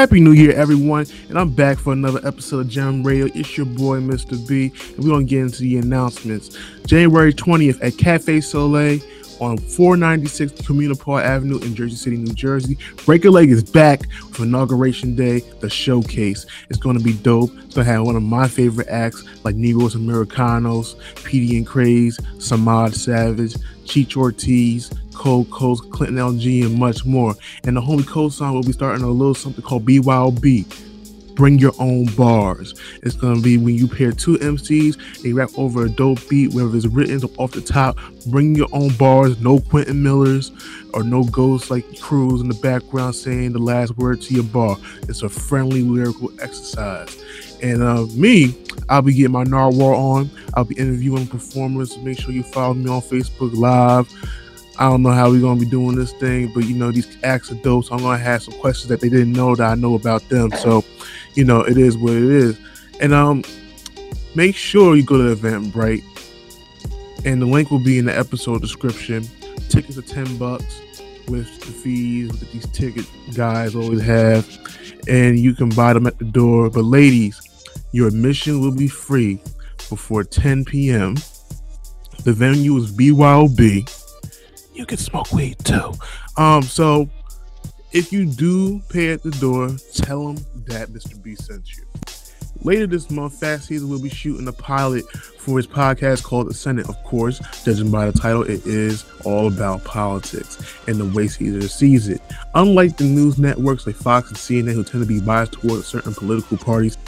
Happy New Year, everyone, and I'm back for another episode of Gem Radio. It's your boy, Mr. B, and we're gonna get into the announcements. January 20th at Cafe Soleil on 496 Communal Park Avenue in Jersey City, New Jersey. Break a Leg is back for Inauguration Day, the showcase. It's going to be dope. It's going to have one of my favorite acts like Negros Americanos, PD and Craze, Samad Savage, Cheech Ortiz, Cole Coast, Clinton LG, and much more. And the homie song will be starting a little something called BYOB. Bring your own bars. It's gonna be when you pair two MCs, they rap over a dope beat, whether it's written off the top. Bring your own bars. No Quentin Millers or no ghosts like Cruz in the background saying the last word to your bar. It's a friendly lyrical exercise. And uh, me, I'll be getting my narwhal on. I'll be interviewing performers. Make sure you follow me on Facebook Live. I don't know how we're gonna be doing this thing, but you know these acts are dope. So I'm gonna have some questions that they didn't know that I know about them. So, you know, it is what it is. And um, make sure you go to the Eventbrite, and the link will be in the episode description. Tickets are ten bucks with the fees that these ticket guys always have, and you can buy them at the door. But ladies, your admission will be free before 10 p.m. The venue is BYOB you can smoke weed too. Um, so if you do pay at the door, tell them that Mr. B sent you. Later this month, Fast Caesar will be shooting a pilot for his podcast called The Senate. Of course, judging by the title, it is all about politics and the way Caesar sees it. Unlike the news networks like Fox and CNN, who tend to be biased towards certain political parties,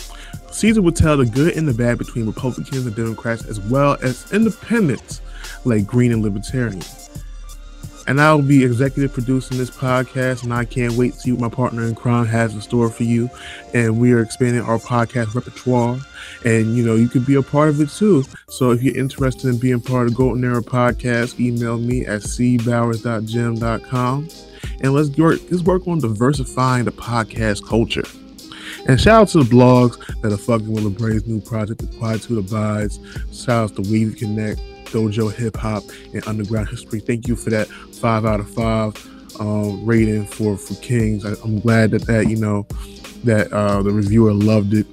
Caesar will tell the good and the bad between Republicans and Democrats, as well as independents like Green and Libertarians and I will be executive producing this podcast, and I can't wait to see what my partner in crime has in store for you. And we are expanding our podcast repertoire, and you know you can be a part of it too. So if you're interested in being part of Golden Era Podcast, email me at cbowers.gem.com, and let's work let's work on diversifying the podcast culture. And shout out to the blogs that are fucking with LeBray's new project, The Quietude Abides. Shout out to Weave Connect, Dojo Hip Hop, and Underground History. Thank you for that five out of five um, rating for for Kings. I, am glad that that you know that uh, the reviewer loved it,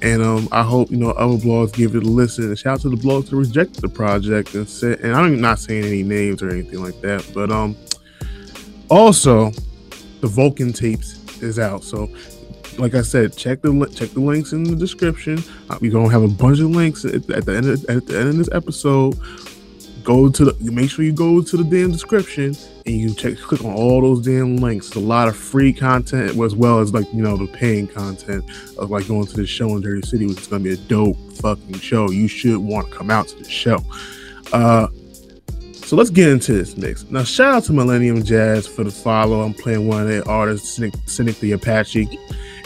and um, I hope you know other blogs give it a listen. And shout out to the blogs that rejected the project and said, and I'm not saying any names or anything like that, but um, also the Vulcan tapes is out, so like I said, check the check the links in the description. Uh, we're gonna have a bunch of links at, at the end of, at the end of this episode. Go to the make sure you go to the damn description and you check click on all those damn links. It's a lot of free content as well as like you know the paying content of like going to the show in Jersey City, which is gonna be a dope fucking show. You should want to come out to the show. Uh, so let's get into this mix. Now, shout out to Millennium Jazz for the follow. I'm playing one of their artists, Cynic, Cynic the Apache.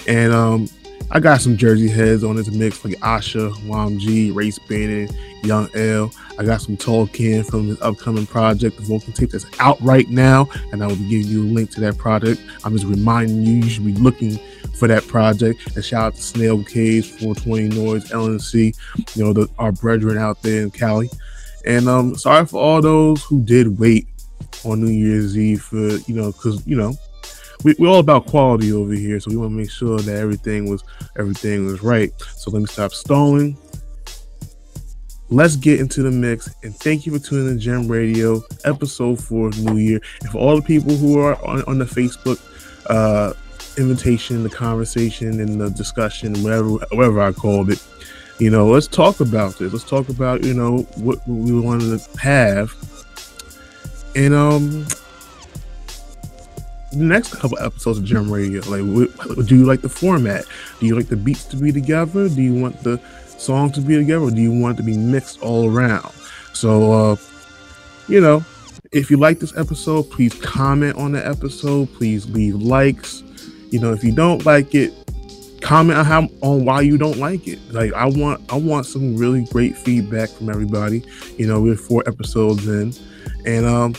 And um, I got some Jersey heads on this mix like Asha, Wam G, Race Bannon, Young L. I got some Tolkien from his upcoming project, the Vulcan Tape, that's out right now. And I will be giving you a link to that project. I'm just reminding you, you should be looking for that project. And shout out to Snail Cage, 420 Noise, LNC, you know, the, our brethren out there in Cali. And um, sorry for all those who did wait on New Year's Eve for, you know, because, you know, we, are all about quality over here, so we want to make sure that everything was everything was right. So let me stop stalling. Let's get into the mix, and thank you for tuning in Gem Radio, episode four New Year, and for all the people who are on, on the Facebook uh, invitation, the conversation, and the discussion, whatever whatever I called it. You know, let's talk about this. Let's talk about you know what we wanted to have, and um, the next couple episodes of Gem Radio. Like, do you like the format? Do you like the beats to be together? Do you want the songs to be together? Or do you want it to be mixed all around? So, uh, you know, if you like this episode, please comment on the episode. Please leave likes. You know, if you don't like it, comment on how on why you don't like it. Like, I want I want some really great feedback from everybody. You know, we're four episodes in, and um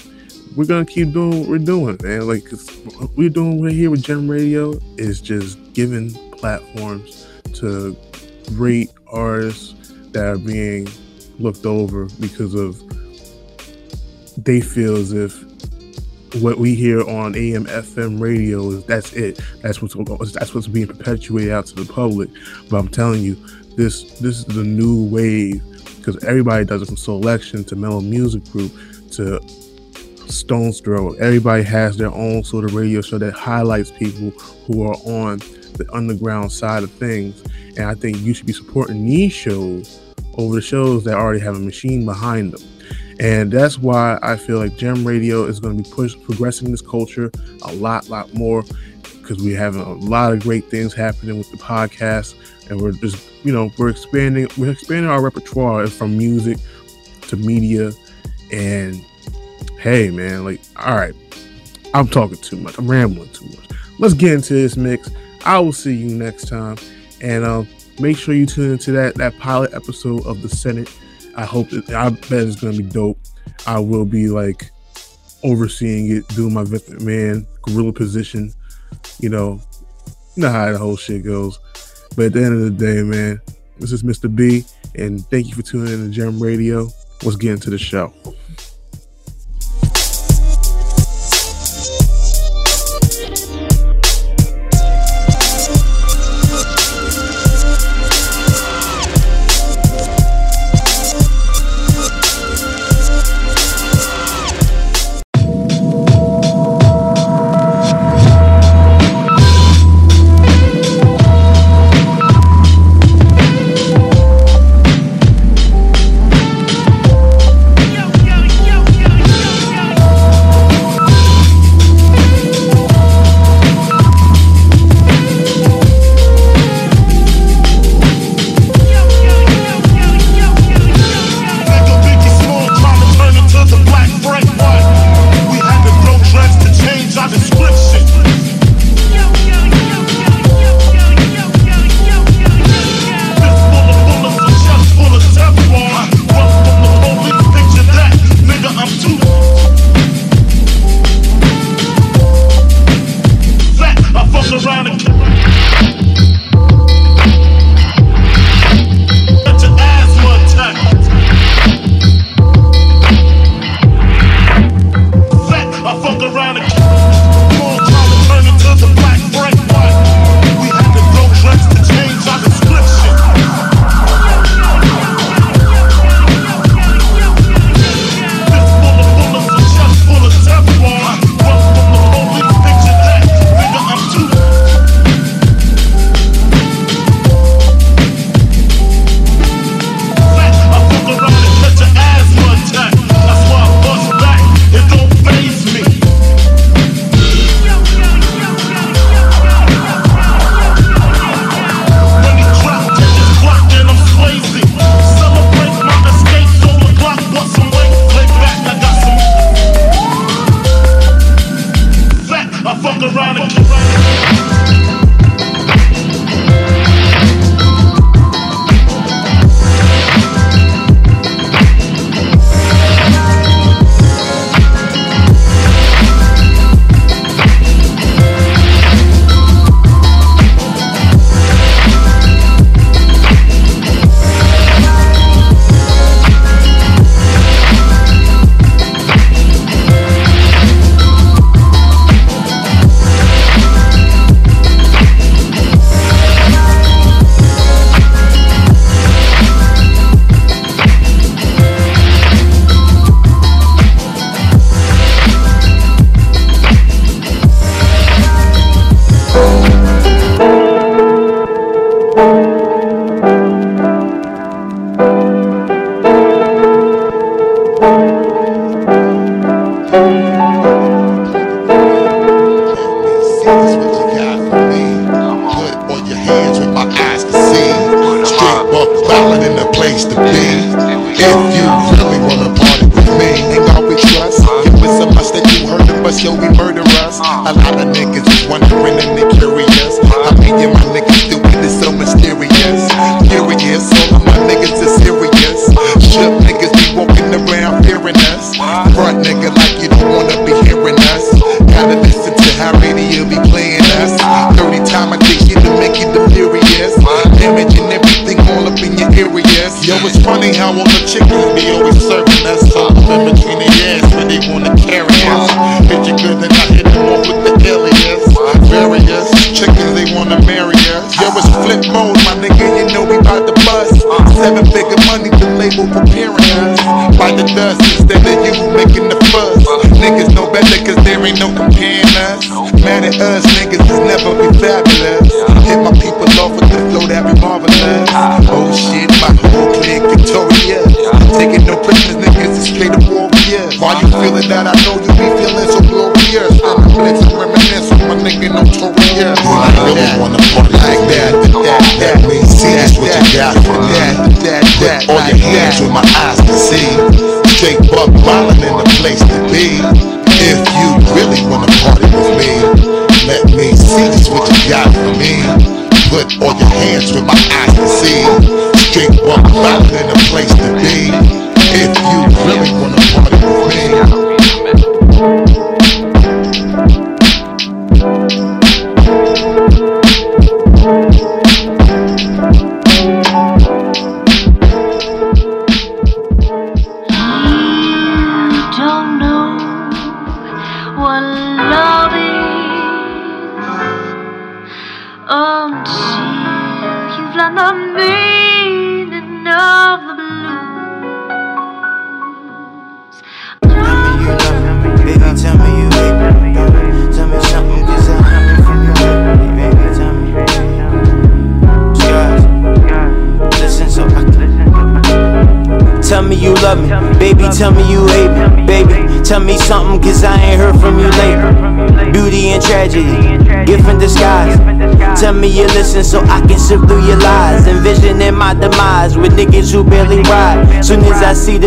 we're gonna keep doing what we're doing, man. Like what we're doing right here with Gem Radio is just giving platforms to great artists that are being looked over because of they feel as if what we hear on AM FM radio is that's it. That's what's that's what's being perpetuated out to the public. But I'm telling you, this this is the new wave because everybody does it from Soulection to Mellow Music Group to Stone's Throw. Everybody has their own sort of radio show that highlights people who are on the underground side of things. And I think you should be supporting these shows over the shows that already have a machine behind them. And that's why I feel like Gem Radio is going to be push, progressing this culture a lot, lot more because we're having a lot of great things happening with the podcast. And we're just, you know, we're expanding, we're expanding our repertoire from music to media. And hey, man, like, all right, I'm talking too much. I'm rambling too much. Let's get into this mix. I will see you next time. And um, make sure you tune into that that pilot episode of the Senate. I hope that I bet it's gonna be dope. I will be like overseeing it, doing my man gorilla position. You know, know how the whole shit goes. But at the end of the day, man, this is Mr. B, and thank you for tuning in to Gem Radio. Let's get into the show.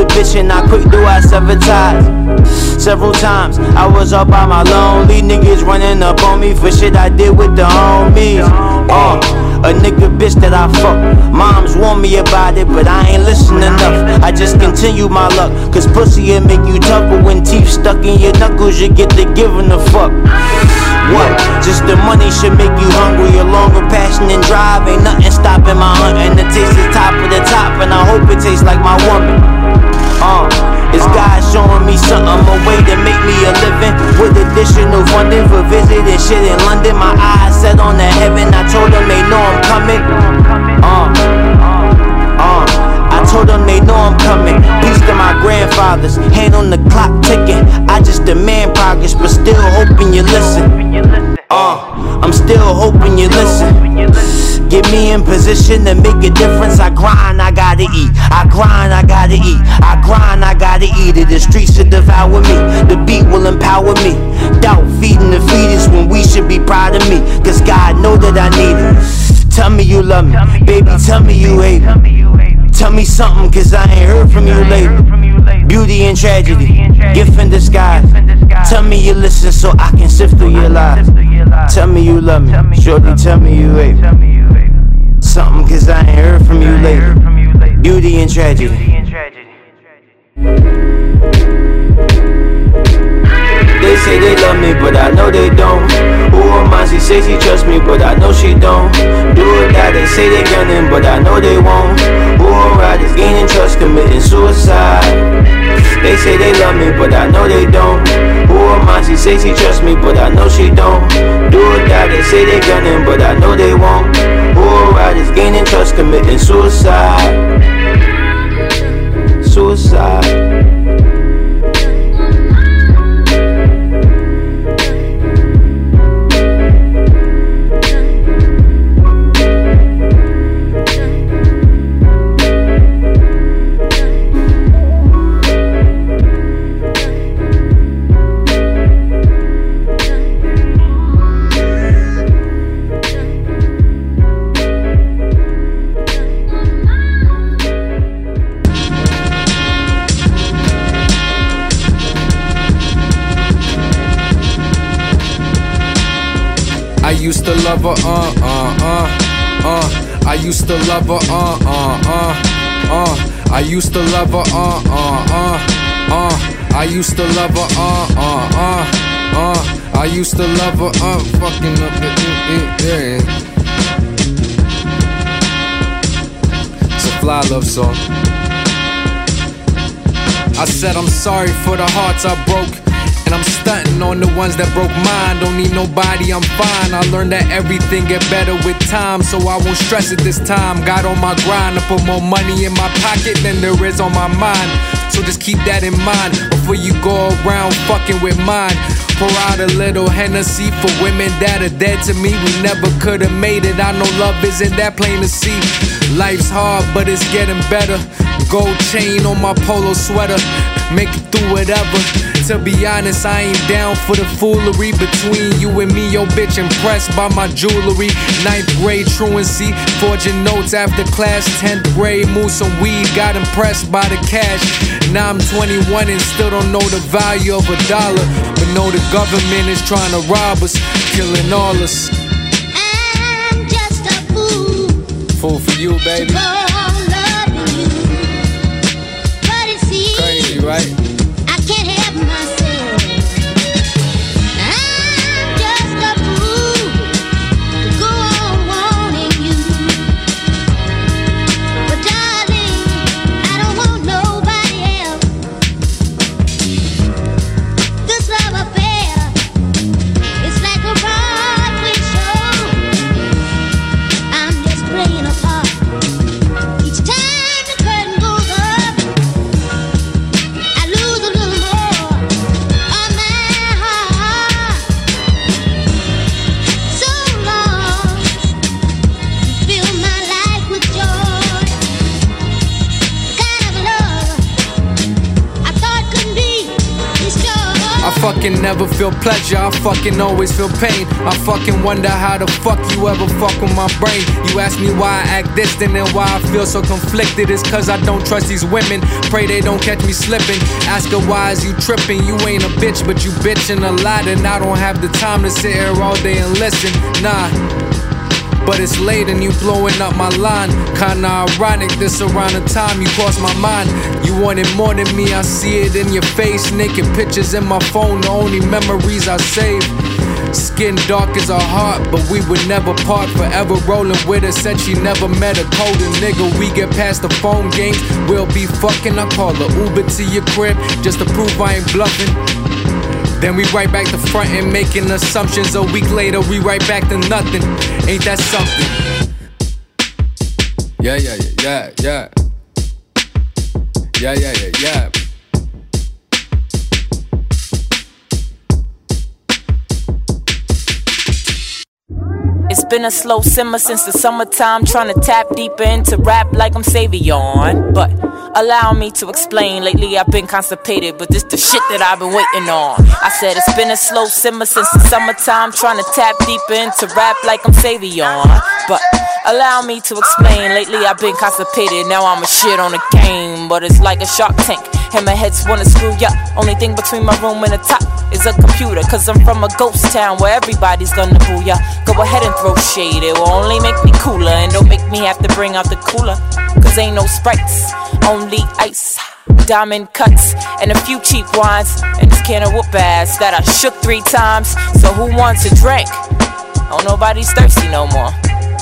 The vision, I quick do I ties. Several times I was all by my lonely niggas running up on me for shit I did with the homies. Uh, a nigga bitch that I fuck. Moms warn me about it, but I ain't listen enough. I just continue my luck, cause pussy will make you tough. But when teeth stuck in your knuckles, you get to giving a fuck. What? Just the money should make you hungry. Along with passion and drive, ain't nothing stopping my hunt. And the taste is top of the top, and I hope it tastes like my woman. Uh, it's God showing me something, a way to make me a living with additional funding for visiting shit in London. My eyes set on the heaven. I told them they know I'm coming. Uh, uh, I told them they know I'm coming. Peace to my grandfathers, hand on the clock ticking. I just demand progress, but still hoping you listen. Uh, I'm still hoping you listen. Get me in position to make a difference. I grind, I gotta eat. I grind, I gotta eat. I grind, I gotta eat it. The streets should devour me. The beat will empower me. Doubt feeding the fetus when we should be proud of me. Cause God know that I need it. Tell me you love me. Baby, tell me you hate me. Tell me something, cause I ain't heard from you lately. Beauty and tragedy, gift in disguise. Tell me you listen so I can sift through your lies. Tell me you love me, shorty, tell me you hate me. Something, cause I ain't heard from you lately. Beauty and tragedy. They say they love me, but I know they don't. Who am I? She say she trust me, but I know she don't. Do or die, they say they gunning, but I know they won't. I? Just gaining trust, committing suicide. They say they love me, but I know they don't. Who am I? She say she trust me, but I know she don't. Do or die, they say they gunning, but I know they won't. Am I? Just gaining trust, committing suicide. Suicide. To love her, uh, uh, uh, uh. I used to love her, uh, uh, uh, uh. I used to love her, uh, uh, uh, uh. I used to love her, uh, uh, uh, uh. I used to love her, uh, fucking up mm, mm, yeah. It's a fly love song. I said I'm sorry for the hearts I broke. And I'm stunting on the ones that broke mine. Don't need nobody, I'm fine. I learned that everything get better with time, so I won't stress it this time. Got on my grind to put more money in my pocket than there is on my mind. So just keep that in mind before you go around fucking with mine. Pour out a little Hennessy for women that are dead to me. We never could have made it. I know love isn't that plain to see. Life's hard, but it's getting better. Gold chain on my polo sweater. Make it through whatever. To be honest, I ain't down for the foolery between you and me. Yo, bitch, impressed by my jewelry. Ninth grade truancy, forging notes after class. Tenth grade, move some weed, got impressed by the cash. Now I'm 21 and still don't know the value of a dollar. But know the government is trying to rob us, killing all us. I'm just a fool Fool for you, baby. for loving you. But it seems Crazy, right? Fucking never feel pleasure, I fucking always feel pain. I fucking wonder how the fuck you ever fuck with my brain. You ask me why I act distant and why I feel so conflicted. It's cause I don't trust these women. Pray they don't catch me slipping. Ask her why is you tripping? You ain't a bitch, but you bitching a lot. And I don't have the time to sit here all day and listen. Nah. But it's late and you blowing up my line. Kinda ironic, this around the time you crossed my mind. You wanted more than me, I see it in your face. Naked pictures in my phone, the only memories I save. Skin dark as a heart, but we would never part. Forever rolling with her, said she never met a colder nigga. We get past the phone games, we'll be fucking. I call her Uber to your crib just to prove I ain't bluffing. Then we right back to front and making assumptions. A week later, we right back to nothing. Ain't that something? Yeah, yeah, yeah, yeah, yeah. Yeah, yeah, yeah, yeah. It's been a slow simmer since the summertime, trying to tap deeper into rap like I'm Savion. But allow me to explain. Lately I've been constipated, but this the shit that I've been waiting on. I said it's been a slow simmer since the summertime, trying to tap deeper into rap like I'm Savion. But allow me to explain. Lately I've been constipated, now I'm a shit on the game, but it's like a shark tank. Hammerheads wanna screw ya. Only thing between my room and the top is a computer. Cause I'm from a ghost town where everybody's gonna boo ya. Go ahead and throw shade, it will only make me cooler. And don't make me have to bring out the cooler. Cause ain't no sprites, only ice. Diamond cuts and a few cheap wines. And this can of whoop ass that I shook three times. So who wants a drink? Oh, nobody's thirsty no more.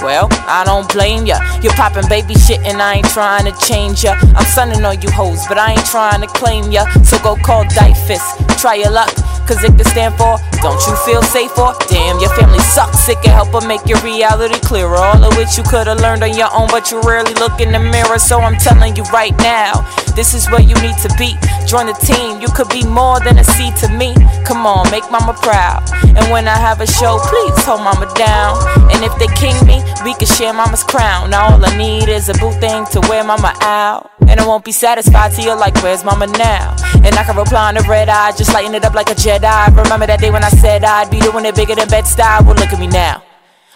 Well, I don't blame ya. You're popping baby shit and I ain't trying to change ya. I'm sunning on you hoes, but I ain't trying to claim ya. So go call DYFS, try your luck, cause it could stand for Don't you feel safe or damn your family sucks. It can help her make your reality clearer. All of which you could have learned on your own, but you rarely look in the mirror. So I'm telling you right now, this is where you need to be. Join the team, you could be more than a C to me. Come on, make mama proud. And when I have a show, please hold mama down. And if they king me, we can share mama's crown. All I need is a boot thing to wear mama out. And I won't be satisfied till you're like, where's mama now? And I can reply on the red eye, just lighting it up like a Jedi. Remember that day when I said I'd be doing it bigger than Bed-Stuy? Well, look at me now.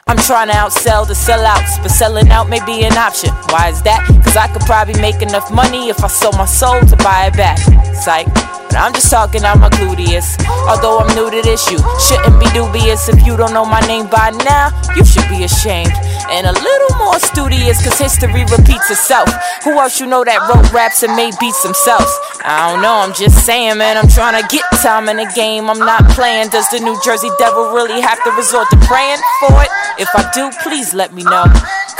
I'm trying to outsell the sellouts, but selling out may be an option. Why is that? Cause I could probably make enough money if I sold my soul to buy it back. Psych. But I'm just talking out my gluteus. Although I'm new to this, you shouldn't be dubious. If you don't know my name by now, you should be ashamed. And a little more studious, cause history repeats itself. Who else you know that wrote raps and made beats themselves? I don't know, I'm just saying, man. I'm trying to get time in the game. I'm not playing. Does the New Jersey Devil really have to resort to praying for it? If I do, please let me know.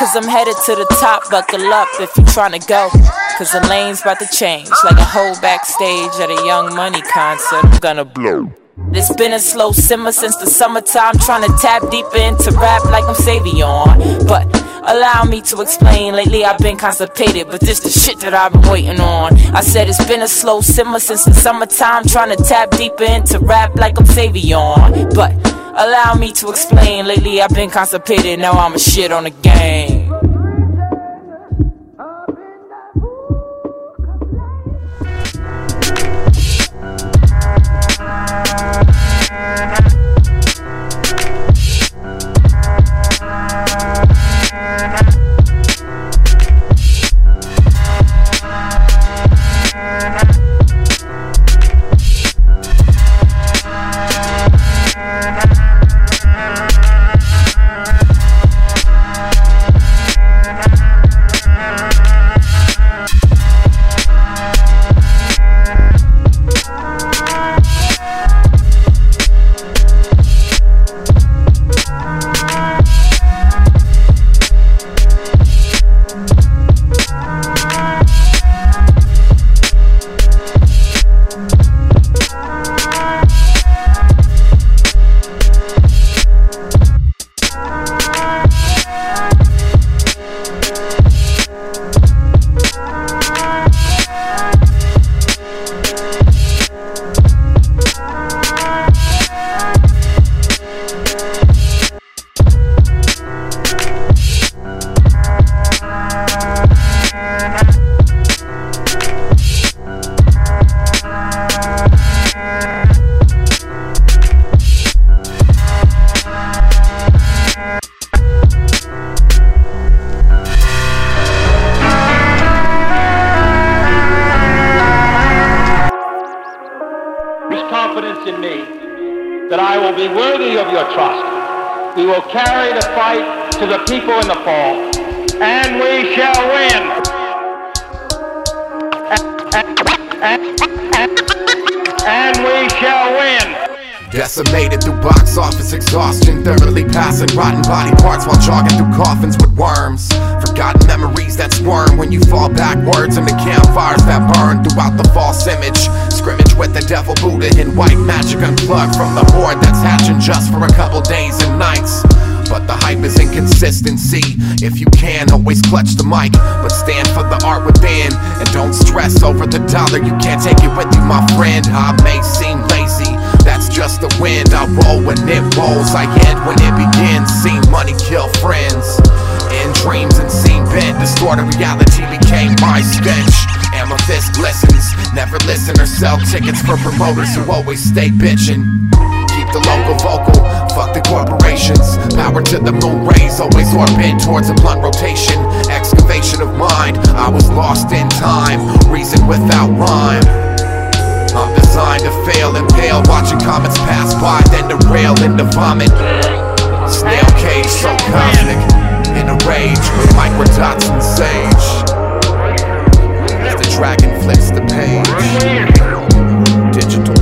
Cause I'm headed to the top, buckle up if you're trying to go. Cause the lane's about to change, like a whole backstage at a Young Money concert. I'm gonna blow. It's been a slow simmer since the summertime, trying to tap deeper into rap like I'm Savion. But allow me to explain. Lately I've been constipated, but this the shit that I've been waiting on. I said it's been a slow simmer since the summertime, trying to tap deeper into rap like I'm Savion. But allow me to explain. Lately I've been constipated, now I'm a shit on the game. This we shall win. And, we shall win. Decimated through box office exhaustion, thoroughly passing rotten body parts while jogging through coffins with worms. Forgotten memories that squirm when you fall backwards into campfires that burn throughout the false image. Scrimmage with the devil Buddha in white magic unplugged from the horde that's hatching just for a couple days and nights. But the hype is inconsistency. If you can, always clutch the mic, but stand for the art within. And don't stress over the dollar, you can't take it with you, my friend. I may seem lazy, that's just the wind. I roll when it rolls, I end when it begins. Seen money kill friends. In dreams and seen bent, distorted reality became my stench. Amethyst glistens, never listen or sell tickets for promoters who always stay bitching. Keep the local vocal, fuck the corporations. Power to the moon rays, always orbit towards a blunt rotation. Excavation of mind, I was lost in time. Reason without rhyme. I'm designed to fail and pale, watching comets pass by, then derail into vomit. Snail cage so cosmic, in a rage with microdots and sage. Dragon flips the page. Digital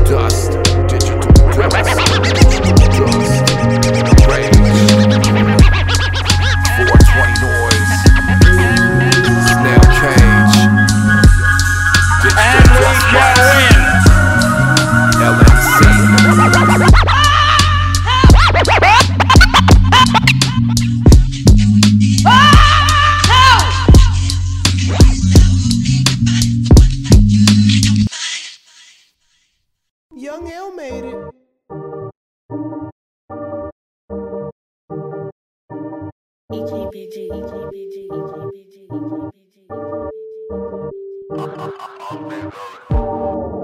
I'll be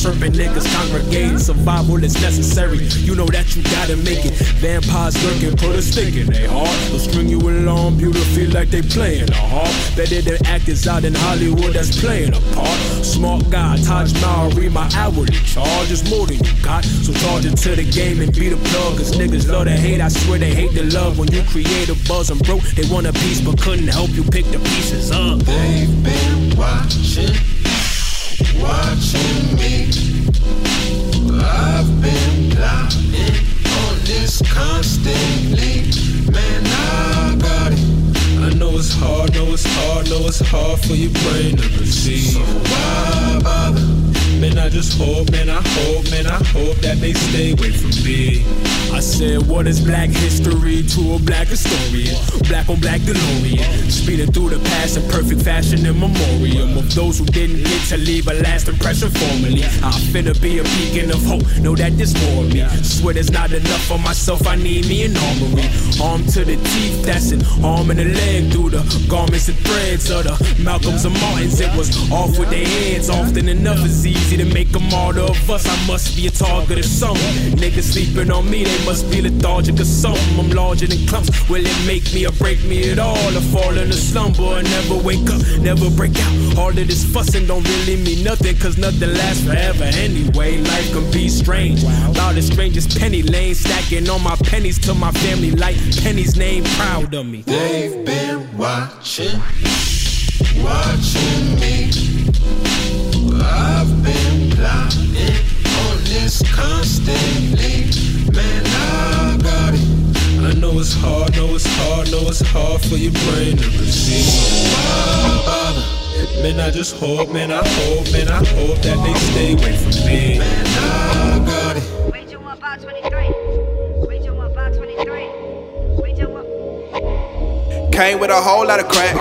serpent niggas congregating. Survival is necessary. You know that you gotta make it. Vampires lurking, put a stick in their heart. They'll string you along beautifully like they playing a harp. Better than actors out in Hollywood that's playing a part. Smart guy, Taj Mahal, read my hourly charge. It's more than you got. So charge it to the game and be the plug. Cause niggas love to hate. I swear they hate the love. When you create a buzz and broke, they want a piece but couldn't help you pick the pieces up. Hope, man, I hope, they stay away from me. I said, what is black history to a black historian? Black on black DeLorean. Speeding through the past in perfect fashion in memoriam of those who didn't get to leave a last impression formally. I finna be a beacon of hope, know that more of me. Swear there's not enough for myself, I need me an armory. Arm to the teeth, that's an arm and a leg through the garments and threads of the Malcolms and Martins. It was off with their heads, often enough it's easy to make a martyr of us. I must be a target of some. Niggas sleeping on me, they must be lethargic or something. I'm larger than clumps. Will it make me or break me at all? Or fall in a slumber and never wake up, never break out. All of this fussing don't really mean nothing, cause nothing lasts forever anyway. Life can be strange. About as strange as penny lane, stacking on my pennies till my family like Penny's name proud of me. They've been watching, watching me. I've been plotting on constantly. Man, I got it. I know it's hard, know it's hard, know it's hard for your brain to bother? Man, I just hope, man, I hope, man, I hope that they stay away from me. Man, I got it. Wait till about 23. Came with a whole lot of crack.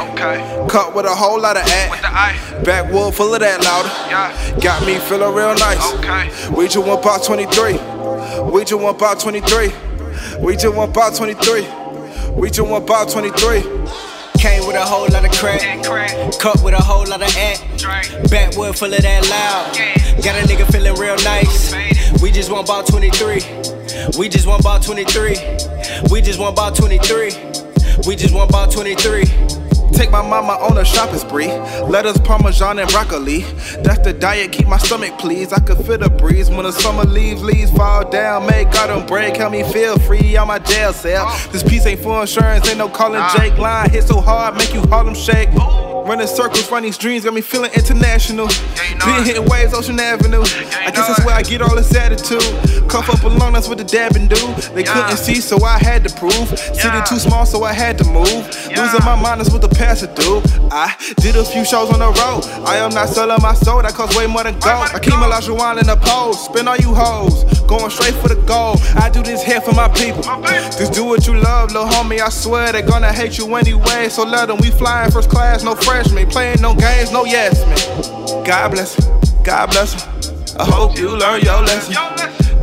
Cut with a whole lot of act. Backwood full of that louder. Got me feeling real nice. We just want about 23. We just want about 23. We just want about 23. We just want about 23. Came with a whole lot of crack. Cut with a whole lot of act. Backwood full of that loud. Got a nigga feeling real nice. We just want about 23. We just want about 23. We just want about 23. We just want about 23. Take my mama on a shopping spree. Lettuce, parmesan, and broccoli. That's the diet, keep my stomach pleased. I could feel the breeze when the summer leaves, leaves fall down. Make God them break, help me feel free on my jail cell. This piece ain't for insurance, ain't no calling ah. Jake. Line hit so hard, make you Harlem shake. Running circles, running dreams, got me feeling international. Been hitting waves, Ocean Avenue. I guess that's where I get all this attitude. Cuff up along, that's what the dabbing do. They couldn't see, so I had to prove. City too small, so I had to move. Losing my mind is what the pastor do. I did a few shows on the road. I am not selling my soul, that costs way more than gold. I keep my Lajuan in the pose, spin all you hoes. Going straight for the goal. I do this here for my people. Just do what you love, little homie. I swear they're gonna hate you anyway. So let them. We flying first class, no freshman. Playing no games, no yes man. God bless him. God bless him. I hope you learn your lesson.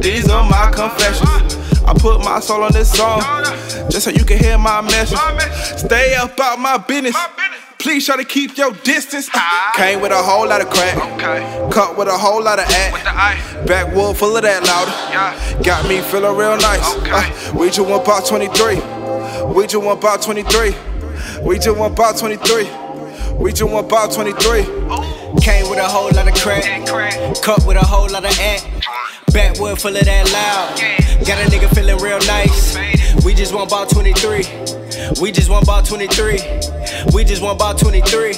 These are my confessions. I put my soul on this song just so you can hear my message. Stay up out my business. Please try to keep your distance. Came with a whole lot of crack. Cut with a whole lot of act. Backwood full of that louder. Got me feeling real nice. Uh, we just want about 23. We just want about 23. We just want about 23. We just want about 23. Came with a whole lot of crack. Cut with a whole lot of act. Backwood full of that loud. Got a nigga feeling real nice. We just want about 23. We just want about 23. We just want about 23.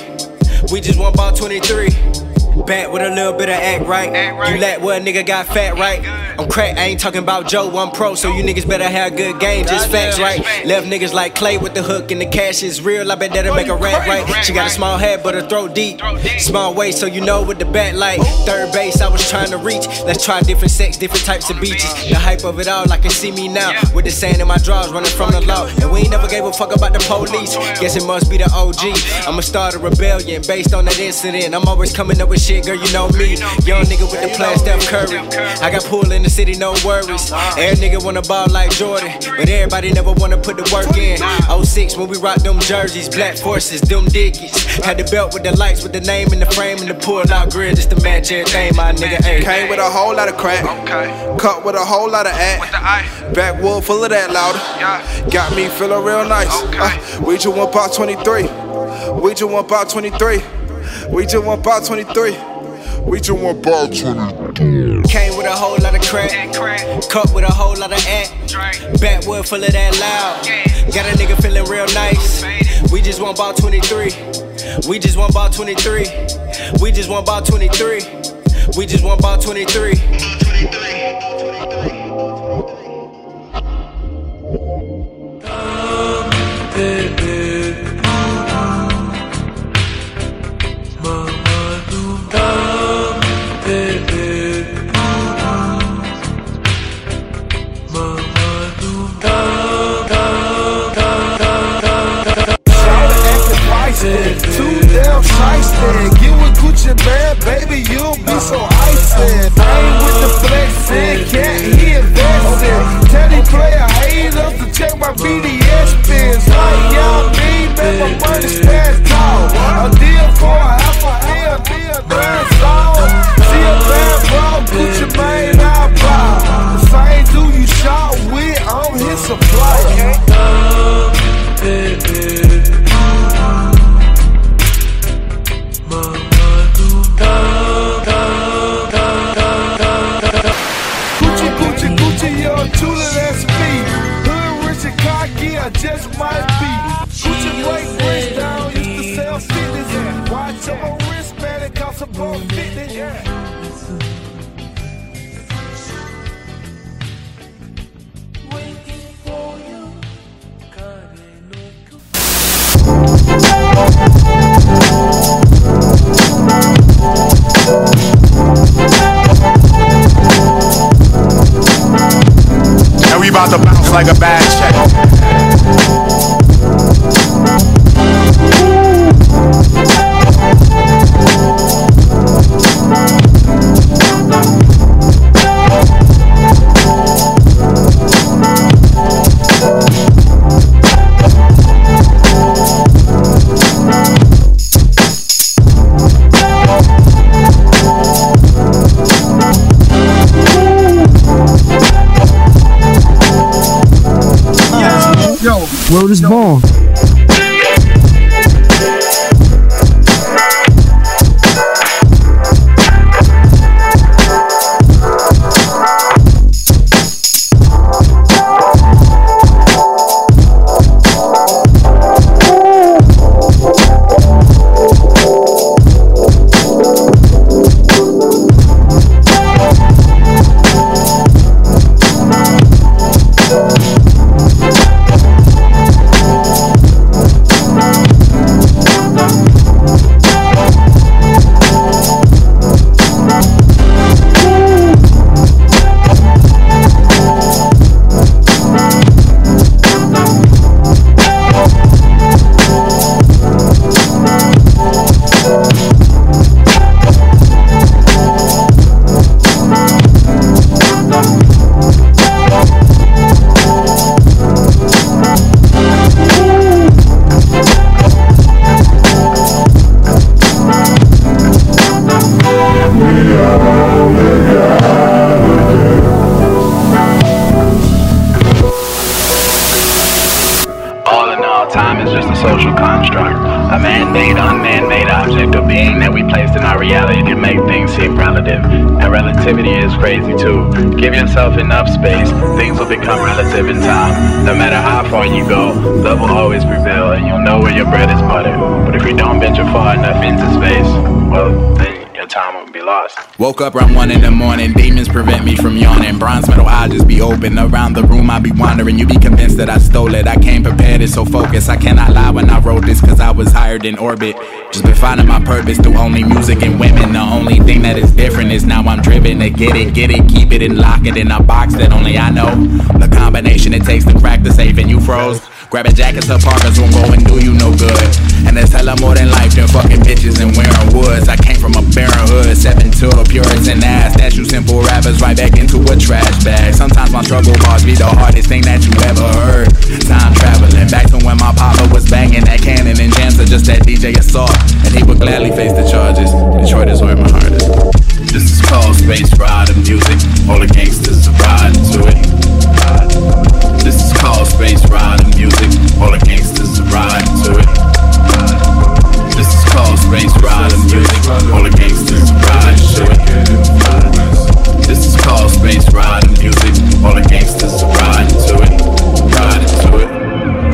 We just want about 23. Back with a little bit of act right. You let what nigga got fat right. I'm crack, I ain't talking about Joe, I'm pro, so you niggas better have good game, just facts right. Left niggas like Clay with the hook and the cash is real. I bet that'll make a rap right. She got a small head, but her throat deep. Small waist, so you know with the bat like. Third base, I was trying to reach. Let's try different sex, different types of beaches. The hype of it all, I can see me now. With the sand in my drawers, running from the law. And we ain't never gave a fuck about the police. Guess it must be the OG. I'ma start a rebellion based on that incident. I'm always coming up with shit, girl, you know me. Young nigga with the plan, Steph Curry. I got pool in the city, no worries. Every nigga wanna ball like Jordan, but everybody never wanna put the work in. 06 when we rock them jerseys, black forces, them dickies. Had the belt with the lights, with the name in the frame and the pull out grill just to match everything, my nigga. Ay. Came with a whole lot of crack. Cut with a whole lot of act. Backwood full of that louder. Got me feeling real nice. Uh, we just want about 23. We just want about 23. We just want about 23. We just want about 23. Came with a whole lot of crack. Cut with a whole lot of act. Backwood full of that loud. Got a nigga feeling real nice. We just want about 23. We just want about 23. We just want about 23. We just want about 23. Shiesty. Get with Gucci Mane, baby, you'll be so icy. I Ain't with the flexing, can't hear investing. Teddy player haters to check my BDS spins. Like y'all mean, man, my money stands tall. A deal for a half a deal, deal, grand song. See a bad bro, Gucci Mane, I buy. The same dude you shot with, I'm his supplier. Gucci, just might be. Gucci break bricks down, used to sell fitness. Watch on my wrist, man, it costs about 50. Yeah. About to bounce like a bad check. Yo, focused. I cannot lie when I wrote this, cause I was hired in orbit. Just been finding my purpose through only music and women. The only thing that is different is now I'm driven to get it, get it, keep it and lock it in a box that only I know. The combination it takes to crack the safe and you froze. Grabbing jackets or parkers won't go and do you no good. And there's hella more than life than fucking bitches and wearing woods. I came from a barren hood, seven to a Puritan ass. That's you simple rappers right back into a trash bag. Sometimes my struggle bars be the hardest thing that you ever heard. Time traveling back to when my papa was banging that cannon and jams are just that DJ assault. And he would gladly face the charges. Detroit is where my heart is. This is called Space Ride and Music. All the gangsters are riding to it. This is called Space Ride and Music. All the gangsters are riding to it. This is called Space Ride and Music. All the gangsters are riding to it. This is called Space Ride and Music. All the gangsters are riding to it. Riding to it.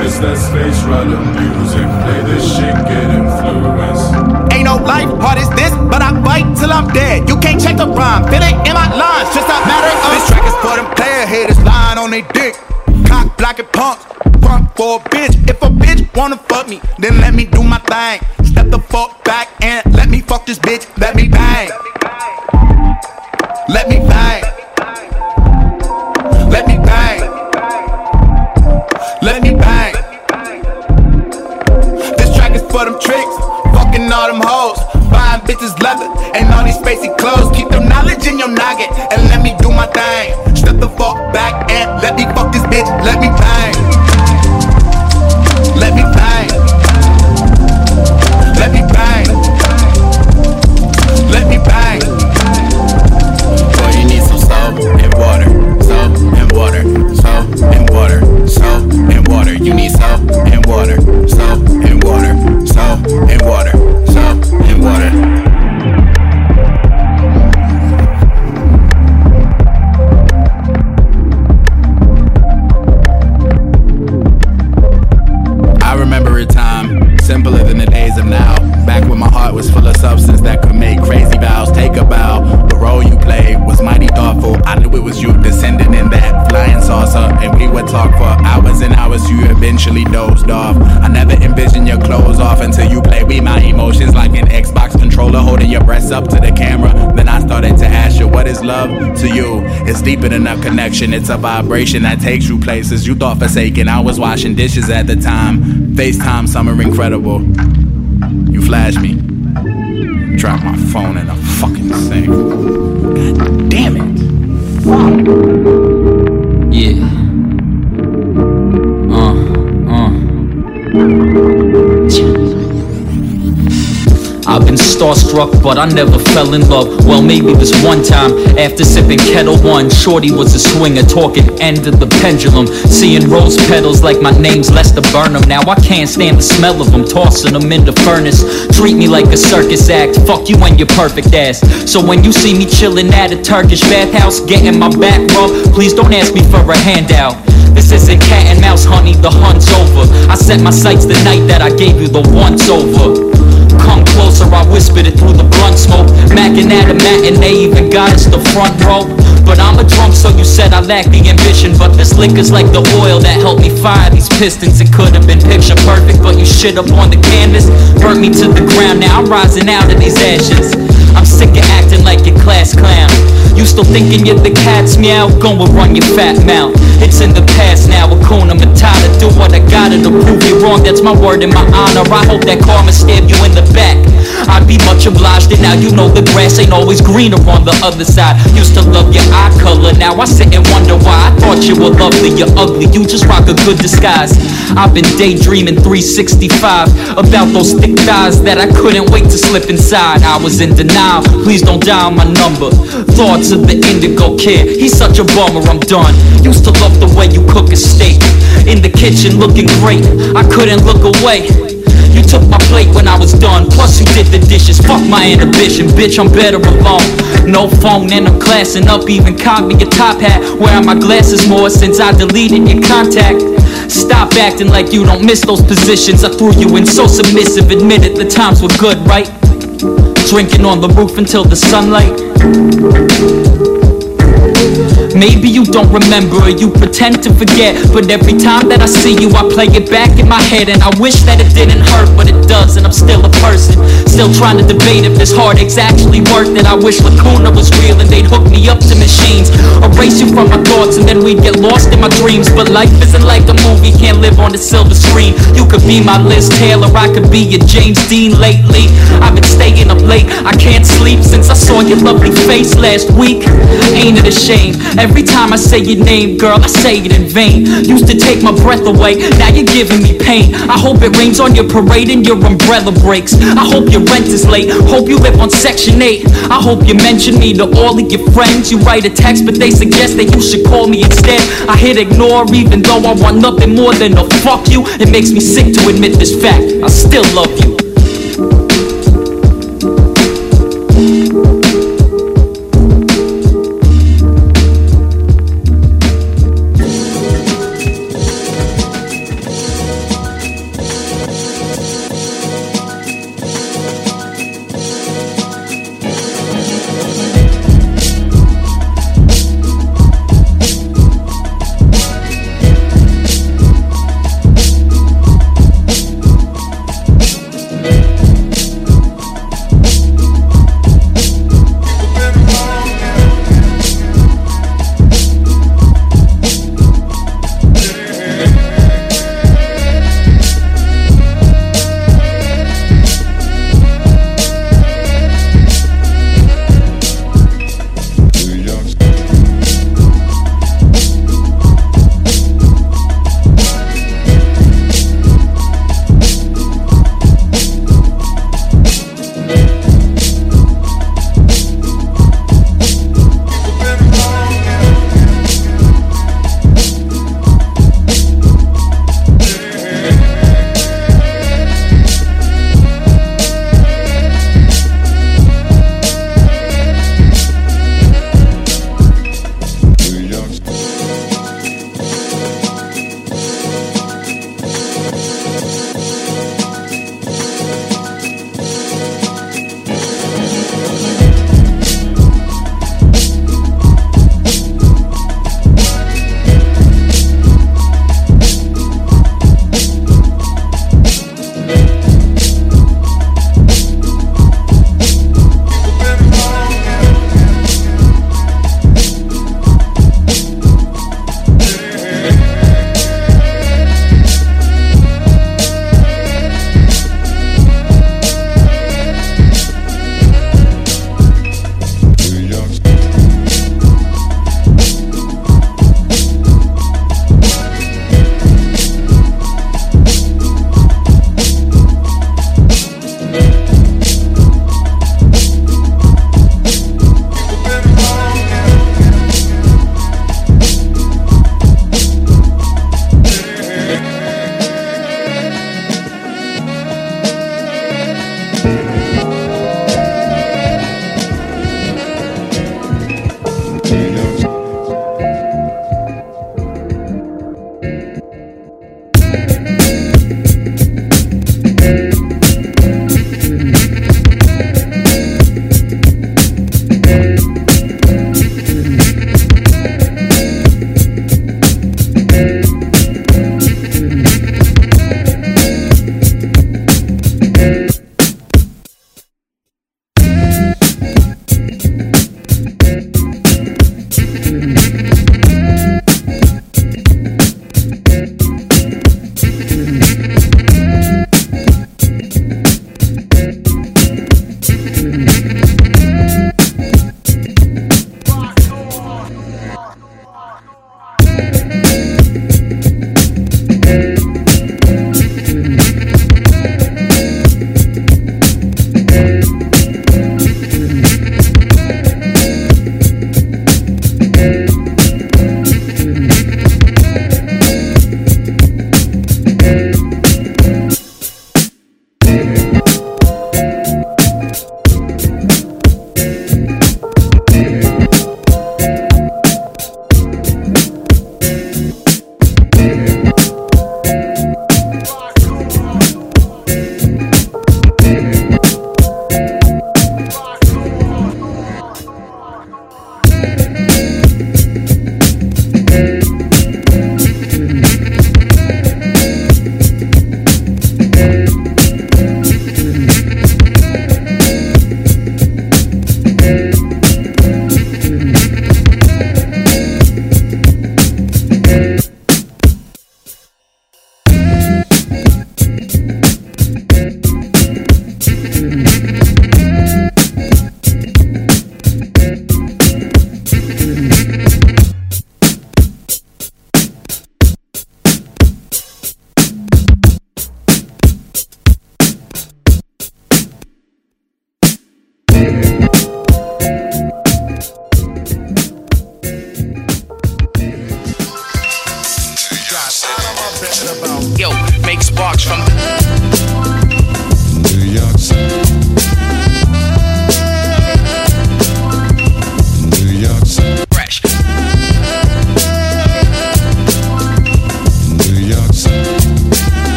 It's that space rider music. Play this shit, get influence. Ain't no life hard as this, but I fight till I'm dead. You can't check the rhyme, fit it in my lines, just a matter of. This track is for them player haters lying on they dick. Cock blocking punks, front for a bitch. If a bitch wanna fuck me, then let me do my thing. Step the fuck back and let me fuck this bitch. Let me bang. Let me bang. Let me bang. Let me bang. This track is for them tricks, fucking all them hoes, buying bitches leather and all these spacey clothes. Keep them knowledge in your noggin and let me do my thing. Let me fuck this bitch. Let me bang. Let me bang. Let me bang. Let me bang. Boy, you need some soap and water, soap and water, soap and water, soap and water. You need soap played was mighty thoughtful. I knew it was you descending in that flying saucer. And we would talk for hours and hours. You eventually dozed off. I never envisioned your clothes off until you played with my emotions like an Xbox controller holding your breasts up to the camera. Then I started to ask you, what is love to you? It's deeper than a connection. It's a vibration that takes you places you thought forsaken. I was washing dishes at the time. FaceTime, summer incredible. You flashed me. Drop my phone in a fucking sink. God damn it. Yeah. I've been starstruck, but I never fell in love. Well, maybe this one time after sipping Ketel One. Shorty was a swinger, talking end of the pendulum. Seeing rose petals like my name's Lester Burnham. Now I can't stand the smell of them, tossing them in the furnace. Treat me like a circus act. Fuck you and your perfect ass. So when you see me chilling at a Turkish bathhouse, getting my back rubbed, please don't ask me for a handout. This isn't cat and mouse, honey, the hunt's over. I set my sights the night that I gave you the once over. Come closer, I whispered it through the blunt smoke. Mackin' at a matinee, even got us the front row. But I'm a drunk, so you said I lack the ambition. But this liquor's like the oil that helped me fire these pistons. It could have been picture perfect, but you shit up on the canvas. Burnt me to the ground, now I'm rising out of these ashes. I'm sick of acting like your class clown. You still thinking you're the cat's meow? Go and run your fat mouth. It's in the past now, Hakuna Matata. Do what I gotta to prove you wrong. That's my word and my honor. I hope that karma stab you in the back. I'd be much obliged, and now you know the grass ain't always greener on the other side. Used to love your eye color, now I sit and wonder why. I thought you were lovely, you're ugly. You just rock a good disguise. I've been daydreaming 365 about those thick thighs that I couldn't wait to slip inside. I was in denial. Please don't dial my number. Thoughts of the indigo kid. He's such a bummer. I'm done. Used to love the way you cook a steak. In the kitchen looking great, I couldn't look away. You took my plate when I was done, plus you did the dishes. Fuck my inhibition, bitch, I'm better alone. No phone and I'm classing up, even me a top hat. Wearing my glasses more since I deleted your contact. Stop acting like you don't miss those positions. I threw you in so submissive, admit it, the times were good, right? Drinking on the roof until the sunlight. Maybe you don't remember you pretend to forget But every time that I see you I play it back in my head And I wish that it didn't hurt but it does and I'm still a person Still trying to debate if this heartache's actually worth it. I wish Lacuna was real and they'd hook me up to machines Erase you from my thoughts and then we'd get lost in my dreams. But life isn't like a movie, can't live on the silver screen. You could be my Liz Taylor, I could be your James Dean. Lately I've been staying up late, I can't sleep since I saw your lovely face last week. Ain't it a shame? Every time I say your name, girl, I say it in vain. Used to take my breath away, now you're giving me pain. I hope it rains on your parade and your umbrella breaks. I hope your rent is late, hope you live on Section 8. I hope you mention me to all of your friends. You write a text, but they suggest that you should call me instead. I hit ignore, even though I want nothing more than to fuck you. It makes me sick to admit this fact. I still love you.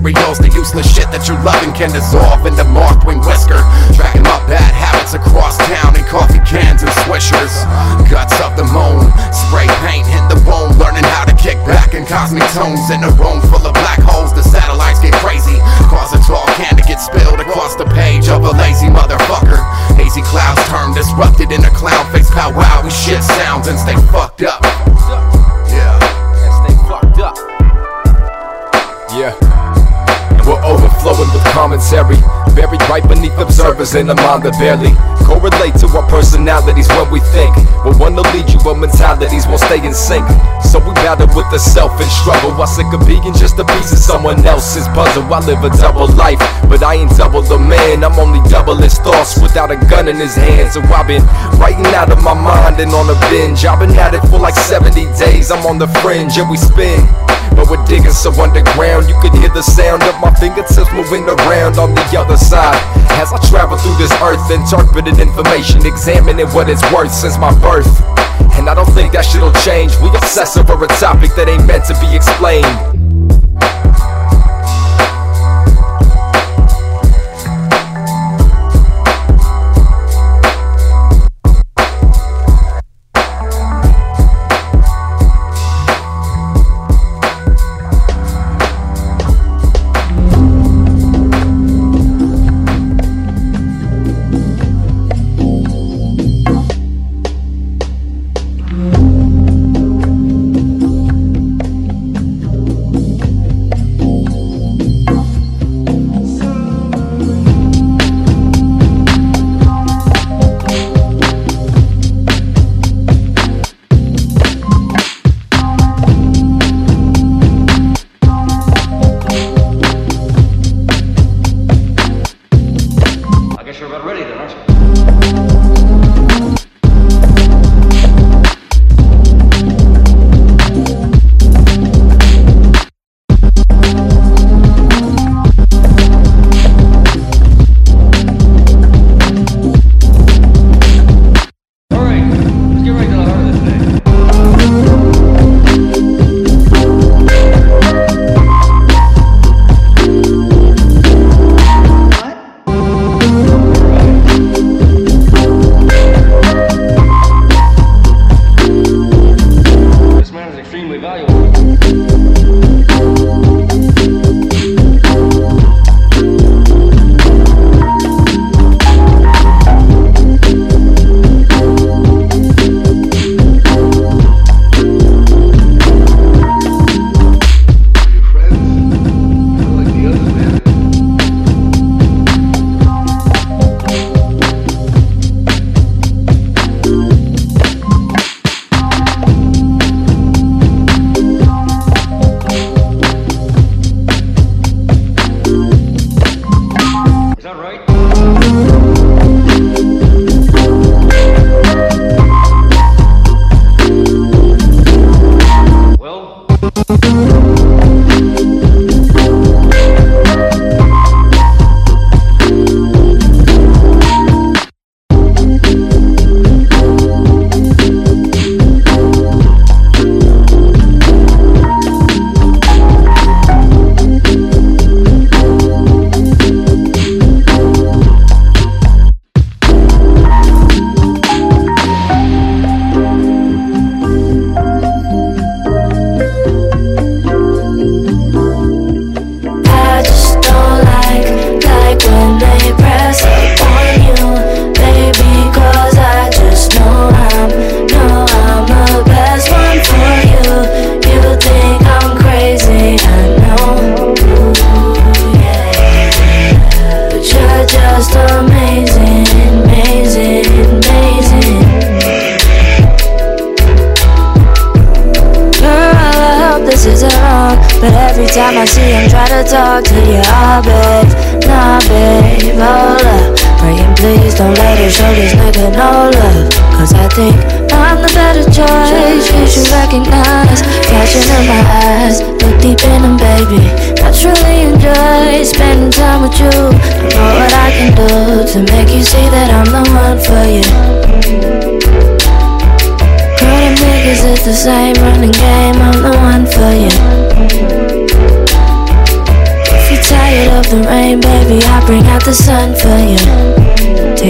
Materials the useless shit that you're loving can dissolve in a mind that barely correlate to our personalities when we think. We'll want to lead you, but mentalities won't stay in sync. So we battle with the self and struggle. I sick of being just a piece of someone else's puzzle. I live a double life, but I ain't double the man. I'm only double his thoughts without a gun in his hand. So I've been writing out of my mind and on a binge. I've been at it for like 70 days. I'm on the fringe and we spin. But we're digging so underground, you can hear the sound of my fingertips moving around on the other side. As I travel through this earth, interpreting information, examining what it's worth since my birth. And I don't think that shit'll change. We obsess over a topic that ain't meant to be explained.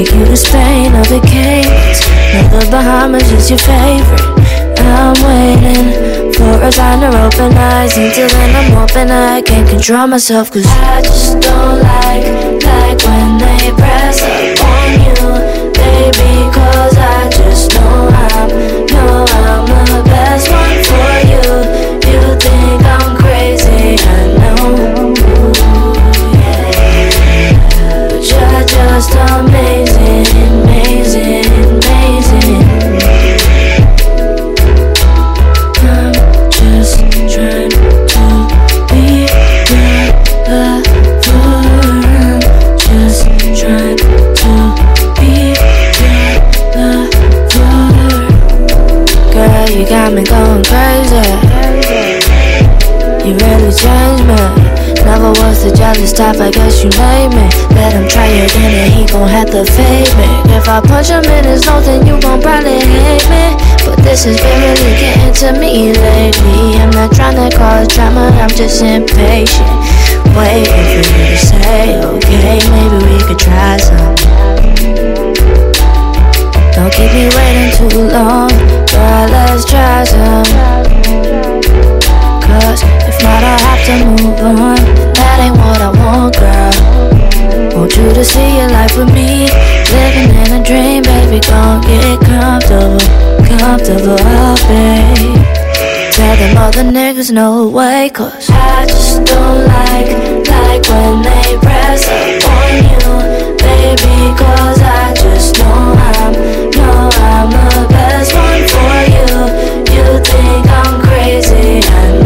Take you to Spain or the. Know the Bahamas is your favorite. I'm waiting for a sign to open eyes. Until then, I'm hoping I can control myself. Cause I just don't like, like when they press up on you, baby. Cause I just know I'm, know I'm the best one for you. You think I'm crazy, I know. But you're Really me. Never was the jealous type, I guess you name it. Let him try again and he gon' have to fade me. If I punch him in his nose, then you gon' probably hate me. But this has been really getting to me lately. I'm not trying to cause drama, I'm just impatient. Waiting for you to say, okay, maybe we could try something. Don't keep me waiting too long, girl, let's try some. Cause if not, I'll have to move on. That ain't what I want, girl. Want you to see your life with me. Living in a dream, baby, gon' get comfortable. Comfortable, oh, babe. Tell them other niggas no way, cause I just don't like, like when they press up on you, baby, cause I just know I'm, know I'm the best one for you. You think I'm crazy, I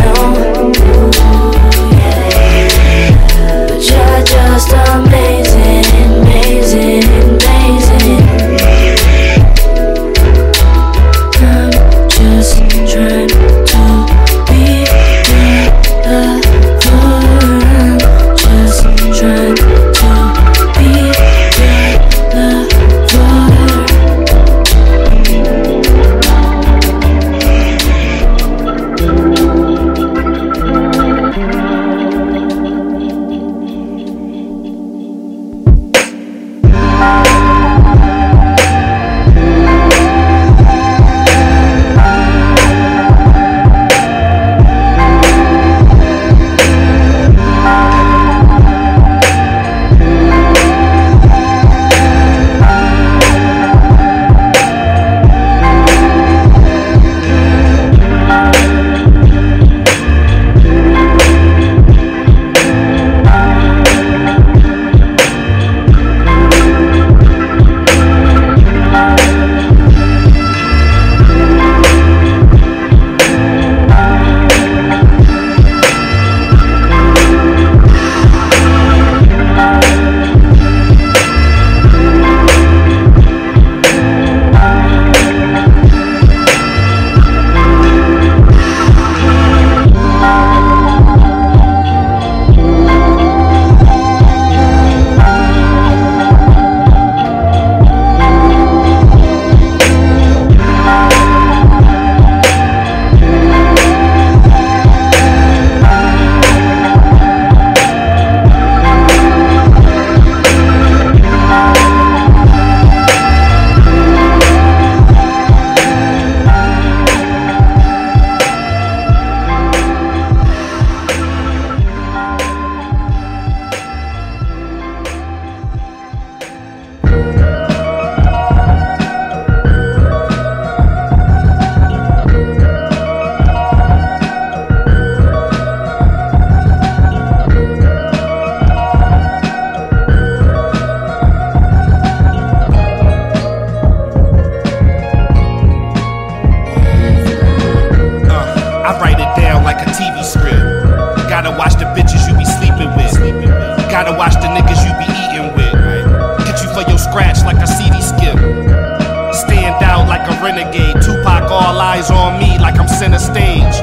on me like I'm center stage.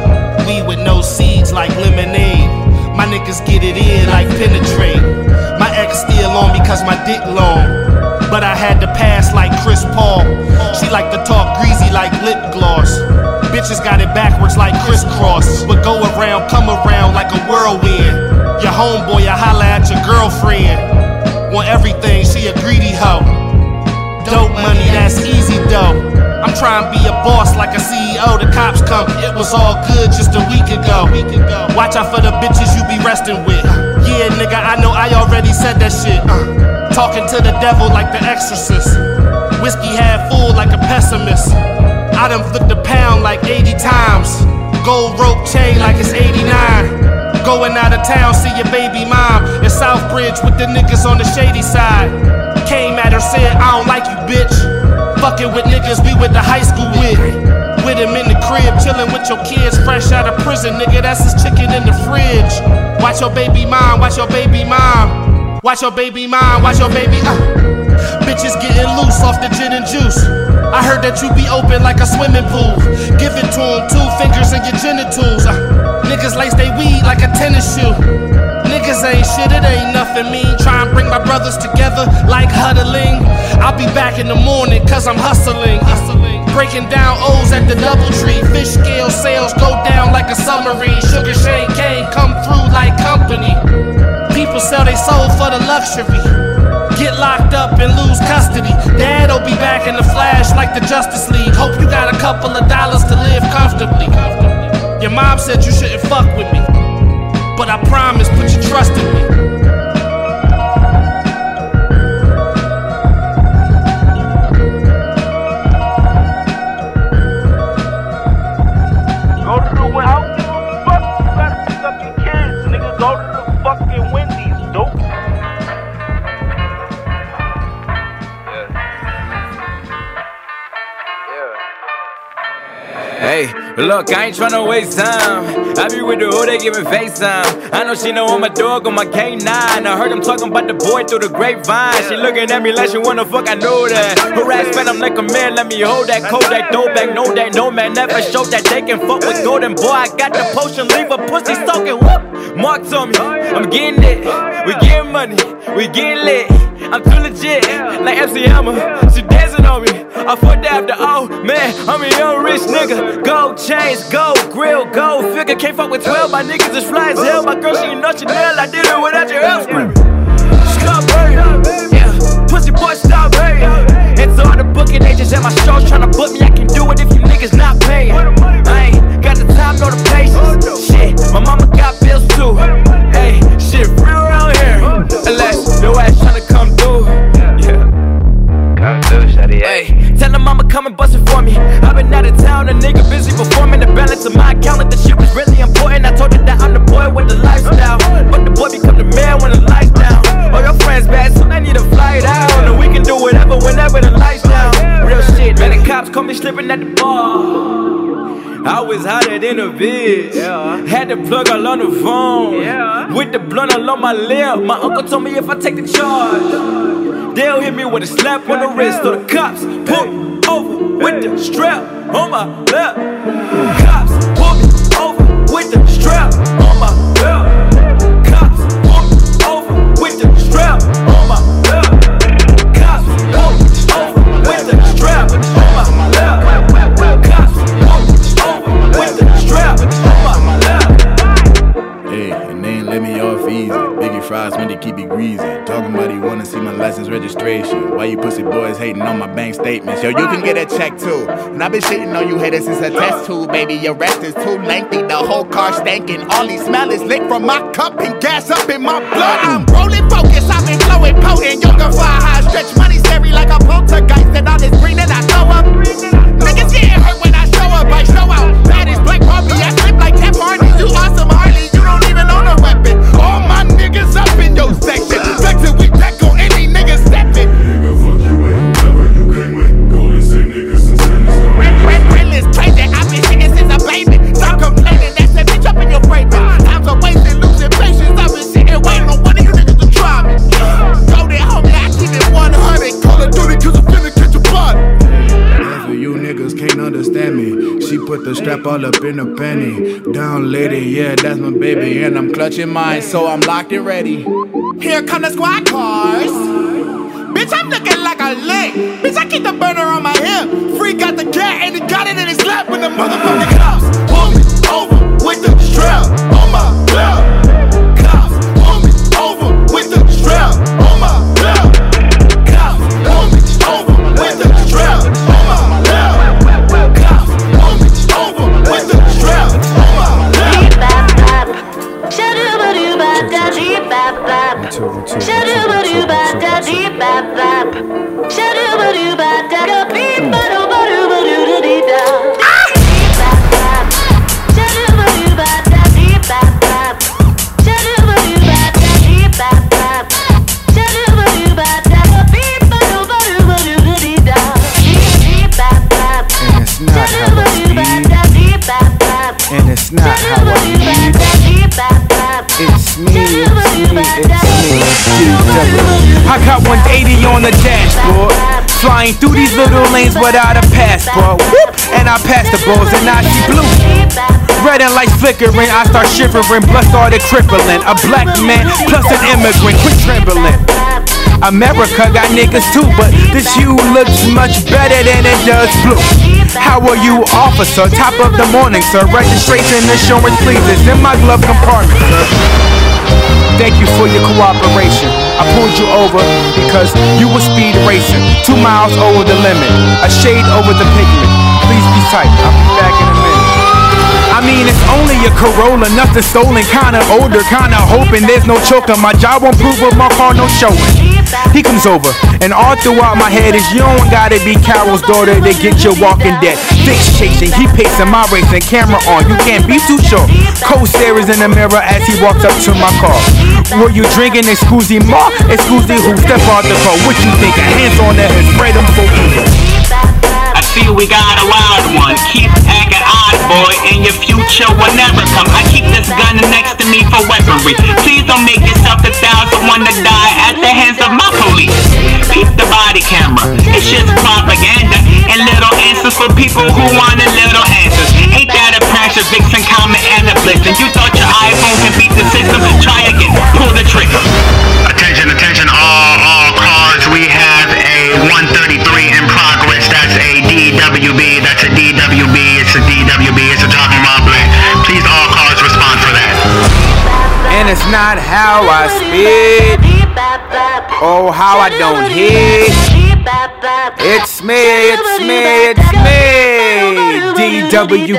We with no seeds like lemonade. My niggas get it in like penetrate. My ex still on because my dick long. But I had to pass like Chris Paul. She like to talk greasy like lip gloss. Bitches got it backwards like crisscross. But go around, come around like a whirlwind. Your homeboy, I holla at your girlfriend. Want everything, she a greedy hoe. Dope money, that's easy though. I'm trying to be a boss like a CEO. The cops come, it was all good just a week ago. Watch out for the bitches you be resting with. Yeah, nigga, I know I already said that shit. Talking to the devil like the exorcist. Whiskey half full like a pessimist. I done flipped a pound like 80 times. Gold rope chain like it's 89. Going out of town, see your baby mom in Southbridge with the niggas on the shady side. Came at her, said, I don't like you, bitch. Fucking with niggas we went to high school with. With him in the crib, chilling with your kids fresh out of prison, nigga. That's his chicken in the fridge. Watch your baby mom, watch your baby mom. Watch your baby mom, watch your baby. Uh. Bitches getting loose off the gin and juice. I heard that you be open like a swimming pool. Give it to him, two fingers in your genitals. Uh, niggas lace they weed like a tennis shoe. Niggas ain't shit, it ain't nothing mean. Try and bring my brothers together like huddling. I'll be back in the morning cause I'm hustling. hustling. Breaking down O's at the double tree. Fish scale sales go down like a submarine. Sugar Shane Kane come through like company. People sell they soul for the luxury. Get locked up and lose custody. Dad'll be back in the flash like the Justice League. Hope you got a couple of dollars to live comfortably. Your mom said you shouldn't fuck with me. But I promise, put your trust in me. Look, I ain't tryna waste time. I be with the hoe, they giving FaceTime. I know she know I'm a dog on my K9. I heard them talking about the boy through the grapevine. She looking at me like she wanna fuck, I know that. Harass man, I'm like a man, let me hold that Kodak throwback. Know that no man never showed that they can fuck with golden boy. I got the potion, leave a pussy soaking. Whoop, Mark told me, I'm getting it. We getting money, we getting lit. I'm too legit, like MC Hammer. She dancing on me. I fucked after, oh man, I'm a young rich nigga. Gold chains, gold grill, gold figure. Can't fuck with 12, my niggas is fly as hell. My girl, she ain't know Chanel. I did it without your help. Screaming. Stop, baby. Pussy boy, stop, baby. It's all the booking agents at my shows tryna book me. I can do it if you niggas not paying. I ain't got the time, nor the patience. Shit, my mama got bills too. Hey, shit, real around. Unless your ass tryna come through. Yeah. Hey, tell them I'ma come and bust it for me. I've been out of town, a nigga busy performing the balance of my account. Like the shit was really important. I told her that I'm the boy with the lifestyle. But the boy become the man when the lights down. All your friends bad, so they need a flight out. And we can do whatever whenever the lights down. Shit, man. The cops caught me slipping at the bar. I was hotter than a bitch. Had the plug all on the phone. With the blunt all on my lip. My uncle told me if I take the charge, they'll hit me with a slap on the wrist. So the cops pull over with the strap on my lap. Greasy. Talking about he wanna see my license registration. Why you pussy boys hating on my bank statements? Yo, you can get a check too. And I've been shitting on you haters since a test tube, baby. Your rest is too lengthy. The whole car stankin'. All he smell is lick from my cup and gas up in my blood. I'm rolling focus, I've put all up in a penny. Down lady, yeah, that's my baby. And I'm clutching mine, so I'm locked and ready. Here come the squad cars. Bitch, I'm looking like a lick. Bitch, I keep the burner on my hip. Free got the cat and he got it in his lap with the motherfucking cops. On the dashboard. Flying through these little lanes without a passport. Whoop! And I passed the balls and now she blue. Red and lights flickering, I start shivering, blood started crippling. A black man plus an immigrant, quit trembling. America got niggas too, but this hue looks much better than it does blue. How are you, officer? Top of the morning, sir. Registration insurance, please. It's in my glove compartment, sir. Thank you for your cooperation. I pulled you over because you were speed racing, two miles over the limit, a shade over the pigment. Please be tight. I'll be back in a minute. I mean, it's only a Corolla, nothing stolen, kinda older, kinda hoping there's no choker. My job won't prove with my car, no showing. He comes over, and all throughout my head is you don't gotta be Carol's daughter to get your walking dead. Fix chasing, he pacing my racing, camera on, you can't be too sure. Co-stares in the mirror as he walks up to my car. Were you drinking? Excuse me, ma? Excuse me, who? Step out the car. What you think? Hands on that head, spread them for evil. See we got a wild one. Keep acting odd, boy, and your future will never come. I keep this gun next to me for weaponry. Please don't make yourself the thousand one to die at the hands of my police. Peep the body camera. It's just propaganda and little answers for people who want a little answers. Ain't that a pressure, Vixen, comment, and a blizzard? You thought your iPhone can beat the system? Try again. Pull the trigger. Attention, attention, all, all cars. We have a 133 DWB. That's a DWB. It's a DWB. It's a talking wobbly. Please, all cars respond for that. And it's not how I spit. Oh, how I don't hit. It's me, it's me, it's me. DWB.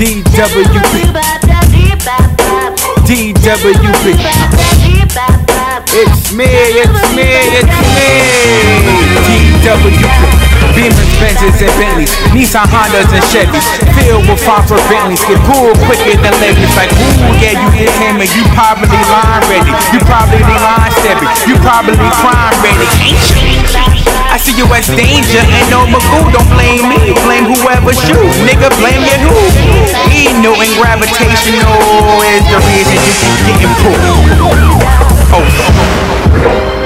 DWB. DWB. It's me, it's me, it's me. DWB. Beamers, Benzes, and Bentleys, Nissan Hondas and Chevys, filled with Fonfer Bentleys, get pulled quicker than ladies. Like, ooh, yeah, you get him and you probably line ready. You probably be line steady. You probably crime ready? I see you as danger, and no Magoo, don't blame me, blame whoever shoot, nigga, blame your who. E Newton gravitational is the reason you keep getting pulled. Oh.